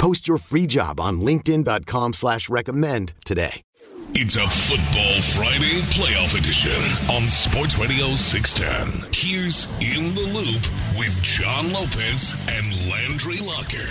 Post your free job on LinkedIn.com slash recommend today. It's a Football Friday playoff edition on Sports Radio 610. Here's In the Loop with John Lopez and Landry Locker.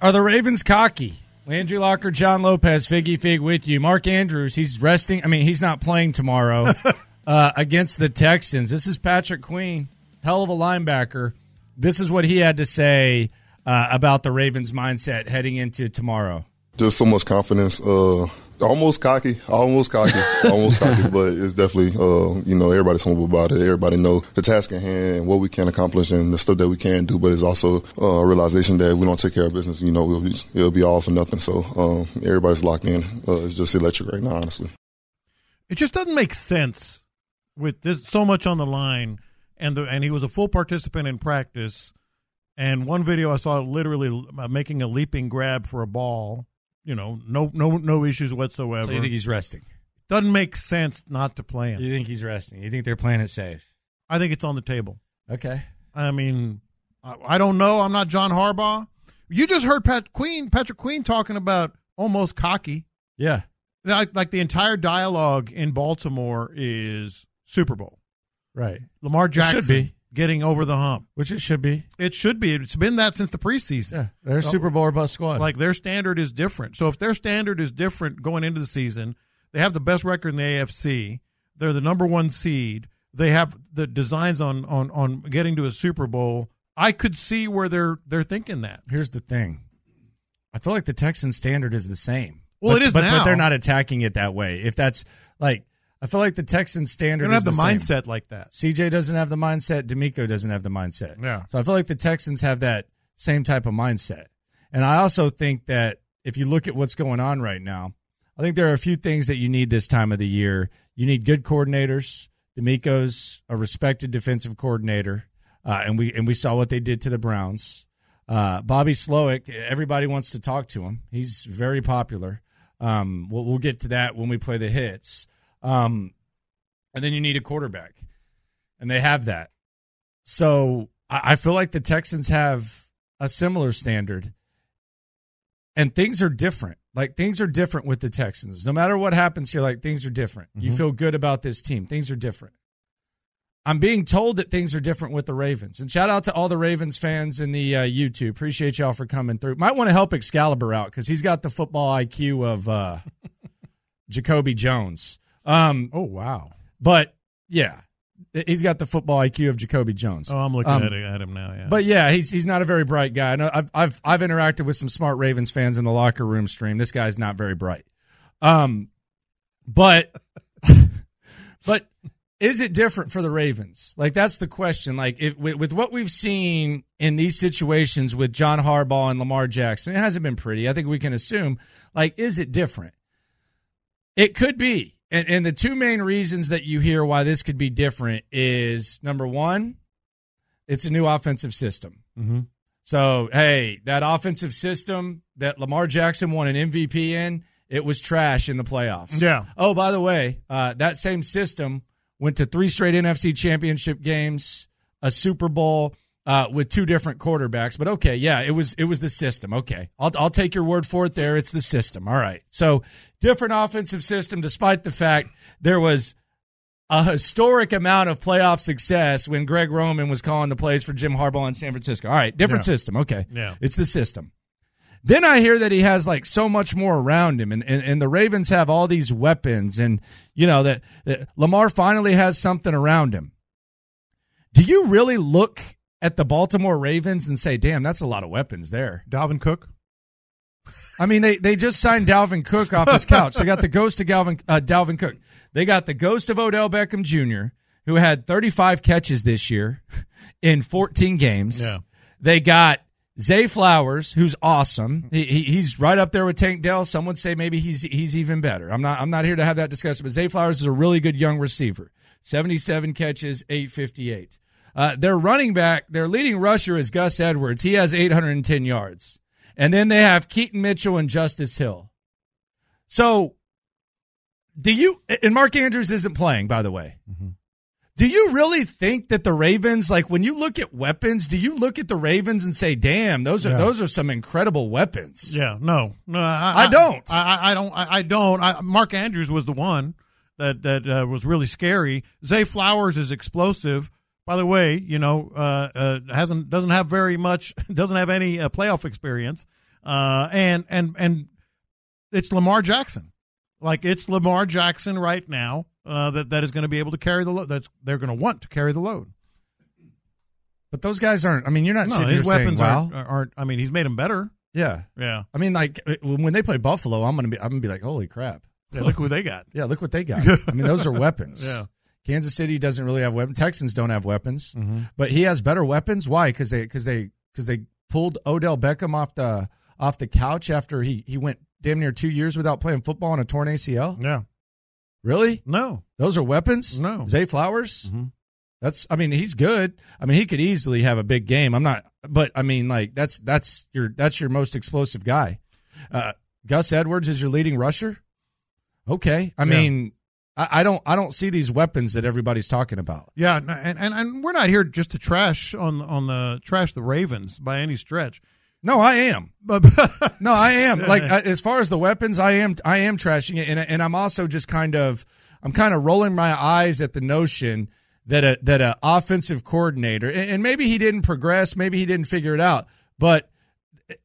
Are the Ravens cocky? Landry Locker, John Lopez, Figgy Fig with you. Mark Andrews, he's resting. I mean, he's not playing tomorrow uh, against the Texans. This is Patrick Queen, hell of a linebacker. This is what he had to say uh, about the Ravens' mindset heading into tomorrow. Just so much confidence. Uh, almost cocky, almost cocky, almost cocky, but it's definitely, uh, you know, everybody's humble about it. Everybody know the task at hand and what we can accomplish and the stuff that we can do, but it's also uh, a realization that we don't take care of business, you know, it'll be, it'll be all for nothing. So um, everybody's locked in. Uh, it's just electric right now, honestly. It just doesn't make sense with this so much on the line, and the, and he was a full participant in practice. And one video I saw literally uh, making a leaping grab for a ball you know, no no no issues whatsoever. So you think he's resting? Doesn't make sense not to play him. You think he's resting? You think they're playing it safe? I think it's on the table. Okay. I mean, I, I don't know. I'm not John Harbaugh. You just heard Pat Queen, Patrick Queen talking about almost cocky. Yeah. Like, like the entire dialogue in Baltimore is Super Bowl. Right. Lamar Jackson should be getting over the hump, which it should be. It should be. It's been that since the preseason. Yeah, they're so, Super Bowl or bust squad. Like their standard is different. So if their standard is different going into the season, they have the best record in the AFC. They're the number one seed. They have the designs on on on getting to a Super Bowl. I could see where they're they're thinking that. Here's the thing. I feel like the Texan standard is the same. Well, but, it is but, now. but they're not attacking it that way. If that's like I feel like the Texan standard. They don't have the, the mindset like that. CJ doesn't have the mindset. DeMeco doesn't have the mindset. Yeah. So I feel like the Texans have that same type of mindset. And I also think that if you look at what's going on right now, I think there are a few things that you need this time of the year. You need good coordinators. DeMeco's a respected defensive coordinator, uh, and we and we saw what they did to the Browns. Uh, Bobby Slowik, everybody wants to talk to him. He's very popular. Um, we'll, we'll get to that when we play the hits. Um, and then you need a quarterback, and they have that. So I, I feel like the Texans have a similar standard, and things are different. Like things are different with the Texans. No matter what happens here, like things are different. Mm-hmm. You feel good about this team. Things are different. I'm being told that things are different with the Ravens. And shout out to all the Ravens fans in the uh, YouTube. Appreciate y'all for coming through. Might want to help Excalibur out because he's got the football IQ of uh, Jacoby Jones. Um, oh wow! But yeah, he's got the football IQ of Jacoby Jones. Oh, I'm looking um, at, at, him now. Yeah, but yeah, he's he's not a very bright guy. I know I've, I've I've interacted with some smart Ravens fans in the locker room stream. This guy's not very bright. Um, but but is it different for the Ravens? Like that's the question. Like if, with, with what we've seen in these situations with John Harbaugh and Lamar Jackson, it hasn't been pretty. I think we can assume. Like, is it different? It could be. And, and the two main reasons that you hear why this could be different is number one, it's a new offensive system. Mm-hmm. So, hey, that offensive system that Lamar Jackson won an MVP in, it was trash in the playoffs. Yeah. Oh, by the way, uh, that same system went to three straight NFC championship games, a Super Bowl, uh, with two different quarterbacks. But okay, yeah, it was it was the system. Okay, I'll I'll take your word for it. There, it's the system. All right. So different offensive system, despite the fact there was a historic amount of playoff success when Greg Roman was calling the plays for Jim Harbaugh in San Francisco. All right, different Yeah. system. Okay, Yeah. it's the system. Then I hear that he has like so much more around him, and, and, and the Ravens have all these weapons, and you know that, that Lamar finally has something around him. Do you really look at the Baltimore Ravens and say, "Damn, that's a lot of weapons there"? Dalvin Cook. I mean, they, they just signed Dalvin Cook off his couch. They got the ghost of Galvin, uh, Dalvin Cook. They got the ghost of Odell Beckham Jr., who had 35 catches this year in 14 games. Yeah. They got Zay Flowers, who's awesome. He, he, he's right up there with Tank Dell. Some would say maybe he's he's even better. I'm not I'm not here to have that discussion, but Zay Flowers is a really good young receiver. 77 catches, 858. Uh, their running back, their leading rusher is Gus Edwards. He has 810 yards. And then they have Keaton Mitchell and Justice Hill. So, do you, and Mark Andrews isn't playing, by the way. Do you really think that the Ravens, like when you look at weapons, do you look at the Ravens and say, damn, those are, Yeah. those are some incredible weapons? Yeah, no, no, I, I don't. I, I, I don't. I, I don't. I, Mark Andrews was the one that that uh, was really scary. Zay Flowers is explosive. By the way, you know, uh, uh, hasn't doesn't have very much, doesn't have any uh, playoff experience, uh, and and and it's Lamar Jackson. Like it's Lamar Jackson right now uh, that that is going to be able to carry the load. That's they're going to want to carry the load. But those guys aren't, I mean, you're not No, his saying, weapons wow. aren't, aren't. I mean, he's made them better. Yeah. Yeah. I mean, like when they play Buffalo, I'm going to be, I'm going to be like, holy crap. yeah look who they got. Yeah, look what they got. I mean, those are weapons. Yeah. Kansas City doesn't really have weapons. Texans don't have weapons, Mm-hmm. but he has better weapons. Why? Because they because they because they pulled Odell Beckham off the off the couch after he he went damn near two years without playing football on a torn ACL. Yeah. Really? No. Those are weapons? No. Mm-hmm. Zay Flowers? That's I mean, he's good. I mean, he could easily have a big game. I'm not but I mean like that's that's your that's your most explosive guy. Uh Gus Edwards is your leading rusher? Okay. I Yeah. mean, I, I don't I don't see these weapons that everybody's talking about. Yeah, and, and and we're not here just to trash on on the trash the Ravens by any stretch. No, I am. But No, I am. Like as far as the weapons, I am. I am trashing it, and and I'm also just kind of, I'm kind of rolling my eyes at the notion that a that a offensive coordinator, and maybe he didn't progress, maybe he didn't figure it out, but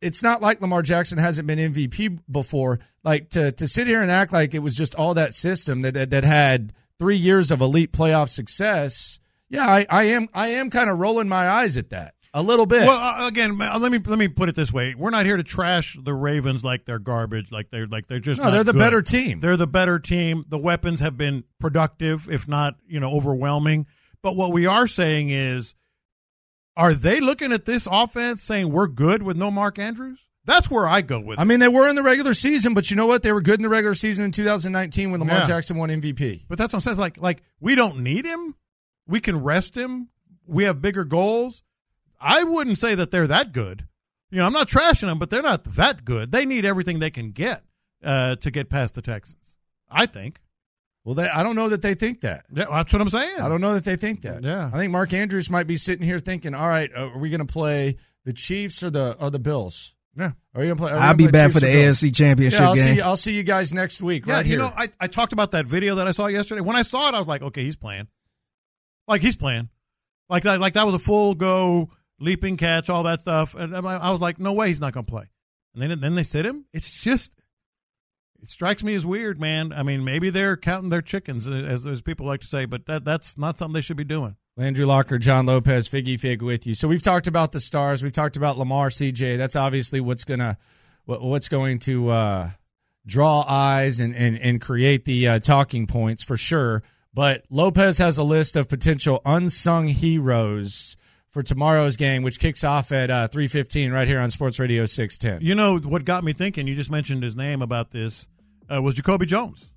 it's not like Lamar Jackson hasn't been MVP before. Like to to sit here and act like it was just all that system that that, that had three years of elite playoff success. Yeah, I, I am. I am kind of rolling my eyes at that a little bit. well, uh, again, uh, let me let me put it this way: we're not here to trash the Ravens like they're garbage, like they're like they're just No, they're the good. better team. They're the better team. The weapons have been productive, if not you know overwhelming. But what we are saying is, are they looking at this offense saying we're good with no Mark Andrews? That's where I go with. I it. mean, they were in the regular season, but you know what? They were good in the regular season in 2019 when Lamar Yeah. Jackson won MVP. But that's what I'm saying. Like, like we don't need him. We can rest him. We have bigger goals. I wouldn't say that they're that good. You know, I'm not trashing them, but they're not that good. They need everything they can get uh, to get past the Texans. I think. Well, they, I don't know that they think that. Yeah, that's what I'm saying. I don't know that they think that. Yeah. I think Mark Andrews might be sitting here thinking, "All right, uh, are we going to play the Chiefs or the or the Bills? Yeah. Are you going to play? I'll be play back Chiefs for the or AFC Championship Yeah, I'll game. see. I'll see you guys next week. Yeah, right you here. know, I, I talked about that video that I saw yesterday. When I saw it, I was like, okay, he's playing. Like he's playing. Like that. Like that was a full go leaping catch, all that stuff. And I I was like, no way, he's not going to play. And then then they sit him. It's just. It strikes me as weird, man. I mean, maybe they're counting their chickens, as, those people like to say, but that that's not something they should be doing. Landry Locker, John Lopez, Figgy Fig with you. So we've talked about the stars. We've talked about Lamar, CJ. That's obviously what's gonna what, what's going to uh, draw eyes and and, and create the uh, talking points for sure. But Lopez has a list of potential unsung heroes for tomorrow's game, which kicks off at uh, three fifteen right here on Sports Radio six ten. You know what got me thinking? You just mentioned his name about this uh, was Jacoby Jones.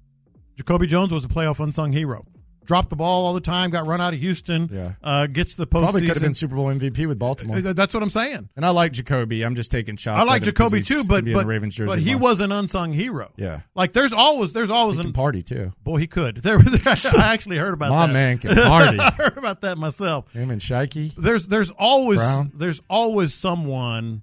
Jacoby Jones was a playoff unsung hero. Dropped the ball all the time. Got run out of Houston. Yeah. uh, gets the postseason. Probably could have been Super Bowl MVP with Baltimore. Uh, That's what I'm saying. And I like Jacoby. I'm just taking shots. I like Jacoby too, but but, Ravens jersey but he was an unsung hero. Yeah. like there's always there's always He an party too. boy he could. There, I actually heard about My that. man can party. I heard about that myself. Him and Chykie. There's there's always Brown. there's always someone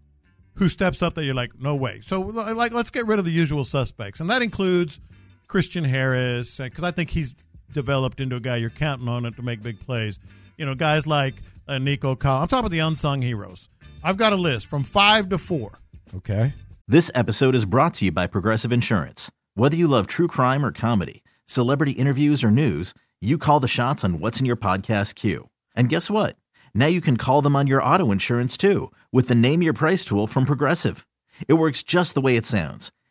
who steps up that you're like no way. So like let's get rid of the usual suspects, and that includes Christian Harris because I think he's developed into a guy you're counting on it to make big plays. You know, guys like uh, Nico Collins. I'm talking about the unsung heroes. I've got a list from five to four. Okay. This episode is brought to you by Progressive Insurance. Whether you love true crime or comedy, celebrity interviews or news, you call the shots on what's in your podcast queue. And guess what? Now you can call them on your auto insurance too with the Name Your Price tool from Progressive. It works just the way it sounds.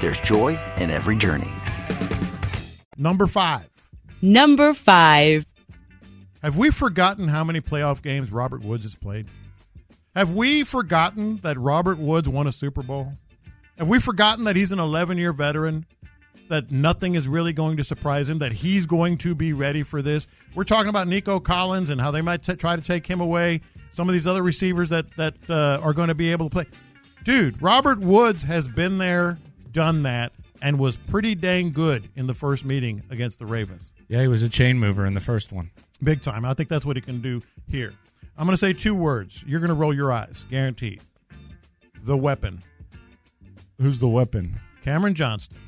there's joy in every journey. Number five. Number five. Have we forgotten how many playoff games Robert Woods has played? Have we forgotten that Robert Woods won a Super Bowl? Have we forgotten that he's an 11 year veteran? That nothing is really going to surprise him, that he's going to be ready for this. We're talking about Nico Collins and how they might t- try to take him away. Some of these other receivers that, that uh, are going to be able to play. Dude, Robert Woods has been there, done that, and was pretty dang good in the first meeting against the Ravens. Yeah, he was a chain mover in the first one. Big time. I think that's what he can do here. I'm going to say two words. You're going to roll your eyes, guaranteed. The weapon. Who's the weapon? Cameron Johnston.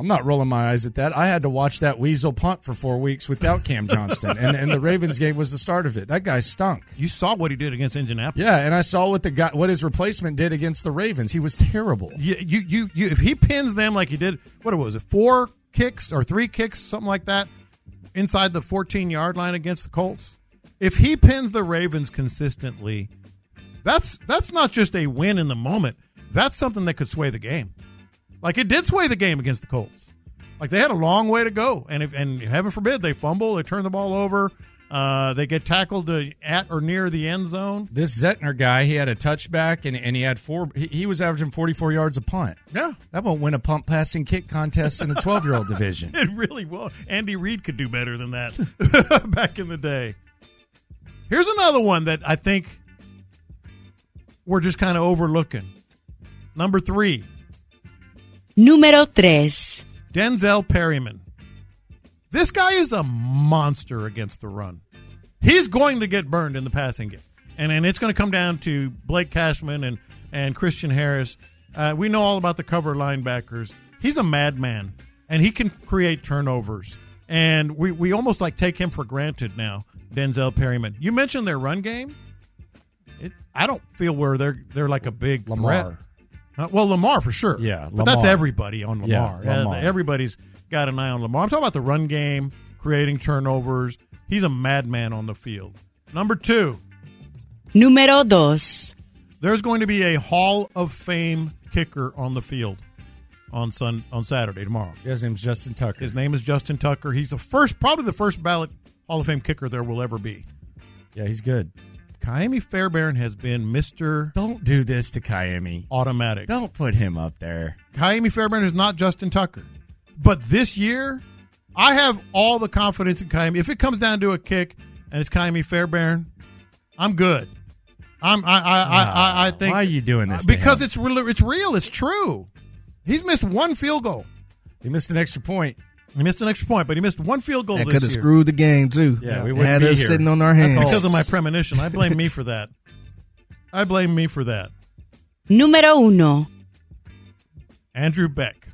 I'm not rolling my eyes at that. I had to watch that weasel punt for four weeks without Cam Johnston, and, and the Ravens game was the start of it. That guy stunk. You saw what he did against Indianapolis. Yeah, and I saw what the guy, what his replacement did against the Ravens. He was terrible. You, you, you, you, if he pins them like he did, what was it, four kicks or three kicks, something like that, inside the 14 yard line against the Colts. If he pins the Ravens consistently, that's that's not just a win in the moment. That's something that could sway the game. Like it did sway the game against the Colts. Like they had a long way to go, and if and heaven forbid they fumble, they turn the ball over, uh, they get tackled to, at or near the end zone. This Zentner guy, he had a touchback, and, and he had four. He, he was averaging 44 yards a punt. Yeah, that won't win a punt passing kick contest in the 12 year old division. It really will. Andy Reid could do better than that back in the day. Here's another one that I think we're just kind of overlooking. Number three. Número tres. Denzel Perryman. This guy is a monster against the run. He's going to get burned in the passing game. And, and it's going to come down to Blake Cashman and, and Christian Harris. Uh, we know all about the cover linebackers. He's a madman, and he can create turnovers. And we, we almost like take him for granted now, Denzel Perryman. You mentioned their run game. It, I don't feel where they're they're like a big Lamar. threat. Uh, well, Lamar for sure. Yeah, but that's everybody on Yeah, Lamar. Uh, Lamar. everybody's got an eye on Lamar. I'm talking about the run game, creating turnovers. He's a madman on the field. Number two, Número dos. there's going to be a Hall of Fame kicker on the field on Sun on Saturday tomorrow. His name's Justin Tucker. His name is Justin Tucker. He's the first, probably the first ballot Hall of Fame kicker there will ever be. Yeah, he's good. Kaimi Fairbairn has been Mr. Don't do this to Kaimi. Automatic. Don't put him up there. Kaimi Fairbairn is not Justin Tucker. But this year, I have all the confidence in Kaimi. If it comes down to a kick and it's Kaimi Fairbairn, I'm good. I'm I I I, I, I think Why are you doing this? because it's real it's real, it's true. He's missed one field goal. he missed an extra point. He missed an extra point, but he missed one field goal That could have screwed the game too. Yeah, we wouldn't had be us here. sitting on our hands That's because of my premonition. I blame me for that. I blame me for that. Número uno. Andrew Beck.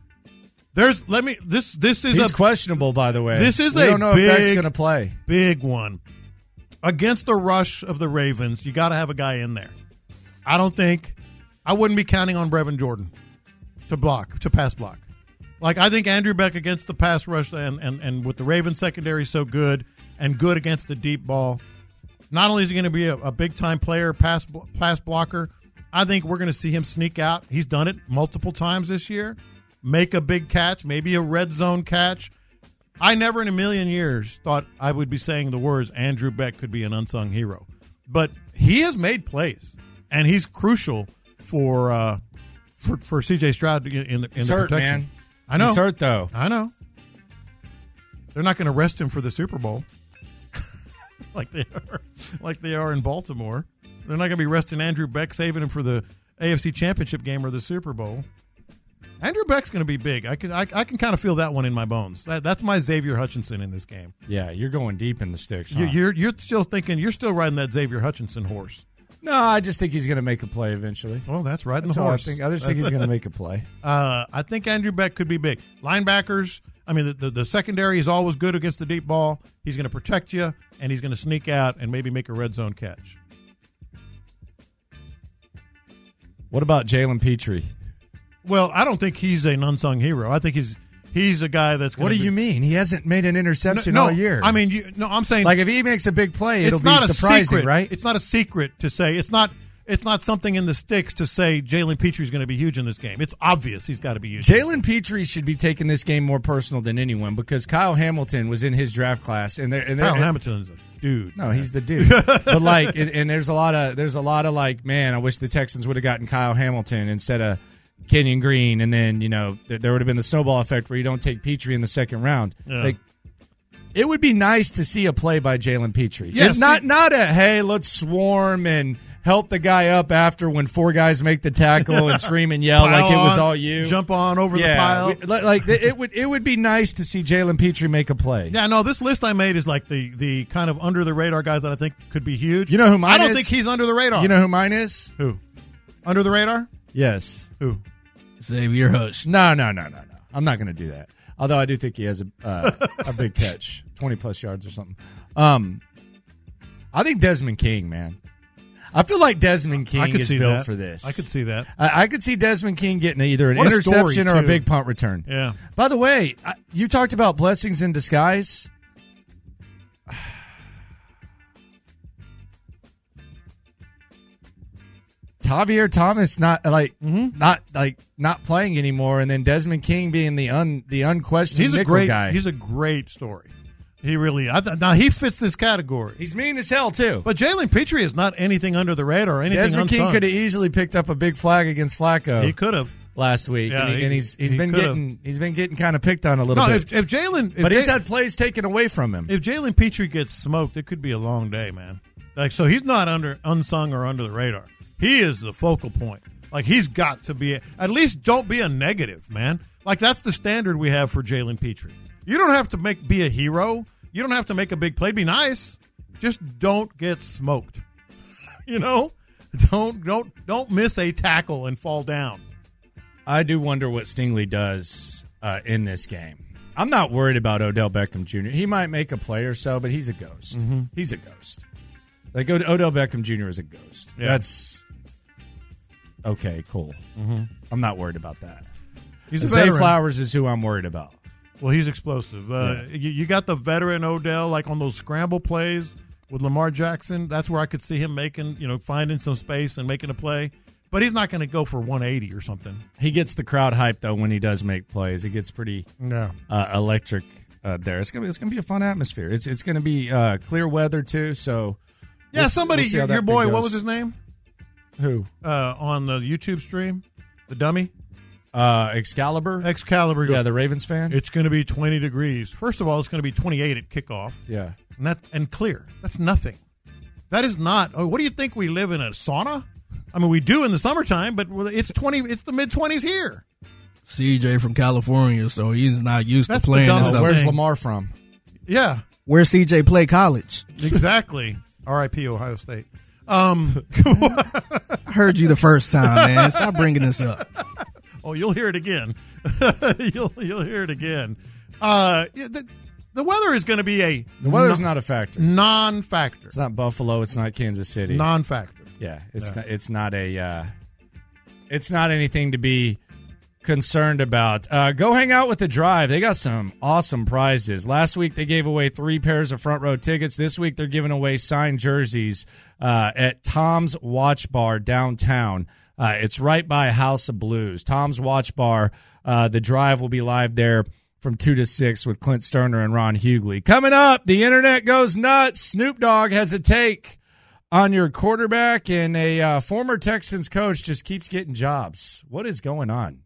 There's let me this this is He's a questionable, by the way. This is we a don't know if Beck's big- going to play. big one. Against the rush of the Ravens, you got to have a guy in there. I don't think I wouldn't be counting on Brevin Jordan to block, to pass block. Like I think Andrew Beck against the pass rush and and, and with the Ravens secondary so good and good against the deep ball. Not only is he going to be a, a big time player, pass pass blocker, I think we're going to see him sneak out. He's done it multiple times this year. Make a big catch, maybe a red zone catch. I never in a million years thought I would be saying the words Andrew Beck could be an unsung hero, but he has made plays, and he's crucial for uh, for, for C.J. Stroud in the, in the hurt, protection. man. I know. He's hurt though. I know. They're not going to rest him for the Super Bowl, like they are, like they are in Baltimore. They're not going to be resting Andrew Beck, saving him for the AFC Championship game or the Super Bowl. Andrew Beck's going to be big. I can I, I can kind of feel that one in my bones. That, that's my Xavier Hutchinson in this game. Yeah, you're going deep in the sticks. You, huh? you're you're still thinking you're still riding that Xavier Hutchinson horse. No, I just think he's going to make a play eventually. Well, that's riding That's the all I horse. think. I just think he's going to make a play. Uh, I think Andrew Beck could be big. Linebackers. I mean, the, the, the secondary is always good against the deep ball. He's going to protect you, and he's going to sneak out and maybe make a red zone catch. What about Jalen Pitre? Well, I don't think he's an unsung hero. I think he's he's a guy that's. What do be, you mean? He hasn't made an interception no, all year. I mean, you, no, I'm saying like if he makes a big play, it'll it's be not a surprising, secret, right? It's not a secret to say it's not. It's not something in the sticks to say Jalen Pitre's going to be huge in this game. It's obvious he's got to be huge. Jalen Pitre should be taking this game more personal than anyone because Kyle Hamilton was in his draft class, and there, and Kyle Hamilton's a dude. No, he's the dude. but like, and, and there's a lot of there's a lot of like, man, I wish the Texans would have gotten Kyle Hamilton instead of Kenyon Green, and then you know th- there would have been the snowball effect where you don't take Pitre in the second round. Yeah. Like, it would be nice to see a play by Jalen Pitre. Yeah, And not not a hey, let's swarm and help the guy up after when four guys make the tackle and scream and yell like it was on, all you. Jump on over the pile. we- like, like it would it would be nice to see Jalen Pitre make a play. Yeah, no, this list I made is like the the kind of under the radar guys that I think could be huge. You know who mine I don't is? think he's under the radar. You know who mine is? who? Under the radar? Yes. Who? Xavier Hush. No, no, no, no, no. I'm not going to do that. Although I do think he has a uh, a big catch, 20 plus yards or something. Um, I think Desmond King, man. I feel like Desmond I King could is see built that. for this. I could see that. I, I could see Desmond King getting either an What a story, interception or a too. big punt return. Yeah. By the way, I, you talked about blessings in disguise. Tavierre Thomas not like Mm-hmm. not like not playing anymore, and then Desmond King being the un the unquestioned He's a nickel great guy. he's a great story. He really I th- now he fits this category. He's mean as hell too. But Jalen Pitre is not anything under the radar or anything Desmond King could have easily picked up a big flag against Flacco. He could have. last week, Yeah, and, he, he- and he's he's he been could've. getting he's been getting kind of picked on a little No, bit. if, if Jalen, but he's had plays taken away from him. if Jalen Pitre gets smoked, it could be a long day, man. Like so, he's not under unsung or under the radar. He is the focal point. Like he's got to be at least don't be a negative, man. Like that's the standard we have for Jalen Pitre. You don't have to make be a hero. You don't have to make a big play. Be nice. Just don't get smoked. you know, don't don't don't miss a tackle and fall down. I do wonder what Stingley does uh, in this game. I'm not worried about Odell Beckham Jr. He might make a play or so, but he's a ghost. Mm-hmm. He's a ghost. Like Od- Odell Beckham Jr. is a ghost. Yeah. That's okay. Cool. I'm not worried about that. He's a Zay. Flowers is who I'm worried about. Well, he's explosive. Uh, you, you got the veteran Odell, like on those scramble plays with Lamar Jackson. That's where I could see him making, you know, finding some space and making a play. But he's not going to go for 180 or something. He gets the crowd hyped though when he does make plays. It gets pretty Yeah. uh, electric uh, there. It's gonna be it's gonna be a fun atmosphere. It's it's gonna be uh, clear weather too. So Yeah, we'll- somebody, we'll your, your boy, what was his name? Who? Uh, on the YouTube stream? The dummy? Uh, Excalibur. Excalibur. Yeah, the Ravens fan. It's going to be 20 degrees. First of all, it's going to be 28 at kickoff. yeah. And that and clear. That's nothing. That is not. Oh, what do you think? We live in a sauna? I mean, we do in the summertime, but it's 20. It's the mid 20s here. CJ from California, so he's not used That's to playing and dumbest stuff. Where's. Lamar from? Yeah, Where CJ play college? exactly. R.I.P. Ohio State. Um, I heard you the first time, man. Stop bringing this up. oh, you'll hear it again. you'll you'll hear it again. Uh, the, the weather is going to be a The weather's non- not a factor. non-factor. It's not Buffalo. It's not Kansas City. Non-factor. yeah, it's not. It's not a. Uh, it's not anything to be concerned about. Uh, go hang out with the drive. They got some awesome prizes. Last week they gave away three pairs of front row tickets. This week they're giving away signed jerseys uh, at Tom's Watch Bar downtown. Uh, it's right by House of Blues. Tom's Watch Bar. Uh, the drive will be live there from 2 to 6 with Clint Stoerner and Ron Hughley. Coming up, the internet goes nuts. Snoop Dogg has a take on your quarterback, and a uh, former Texans coach just keeps getting jobs. What is going on?